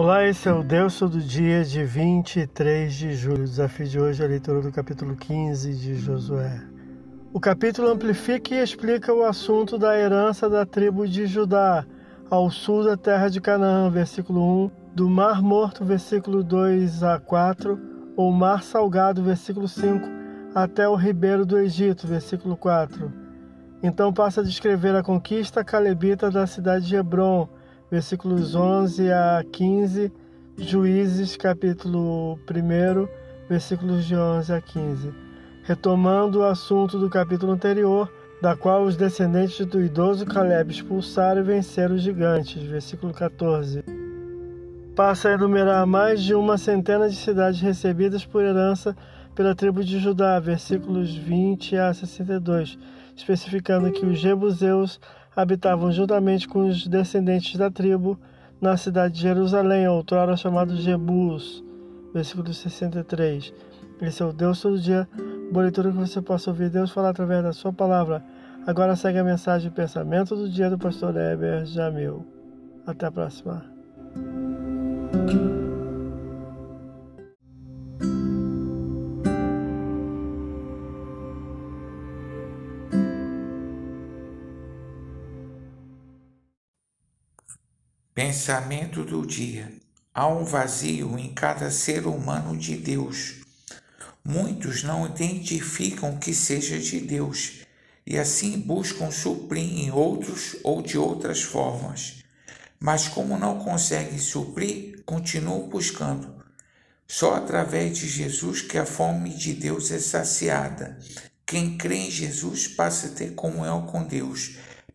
Olá, esse é o Deus do dia de 23 de julho. O desafio de hoje é a leitura do capítulo 15 de Josué. O capítulo amplifica e explica o assunto da herança da tribo de Judá ao sul da terra de Canaã, versículo 1, do Mar Morto, versículo 2 a 4, ou Mar Salgado, versículo 5, até o ribeiro do Egito, versículo 4. Então passa a descrever a conquista calebita da cidade de Hebron, versículos 11 a 15, Juízes, capítulo 1, versículos de 11 a 15 retomando o assunto do capítulo anterior, da qual os descendentes do idoso Caleb expulsaram e venceram os gigantes. Versículo 14. Passa a enumerar mais de uma centena de cidades recebidas por herança pela tribo de Judá, versículos 20 a 62, especificando que os jebuseus habitavam juntamente com os descendentes da tribo na cidade de Jerusalém, outrora chamado Jebus, versículo 63. Esse é o Deus todo dia Boa leitura que você possa ouvir Deus falar através da sua palavra. Agora segue a mensagem pensamento do dia do pastor Heber Jamil. Até a próxima. Pensamento do dia. Há um vazio em cada ser humano de Deus. Muitos não identificam que seja de Deus e assim buscam suprir em outros ou de outras formas. Mas, como não conseguem suprir, continuam buscando. Só através de Jesus que a fome de Deus é saciada. Quem crê em Jesus passa a ter comunhão com Deus.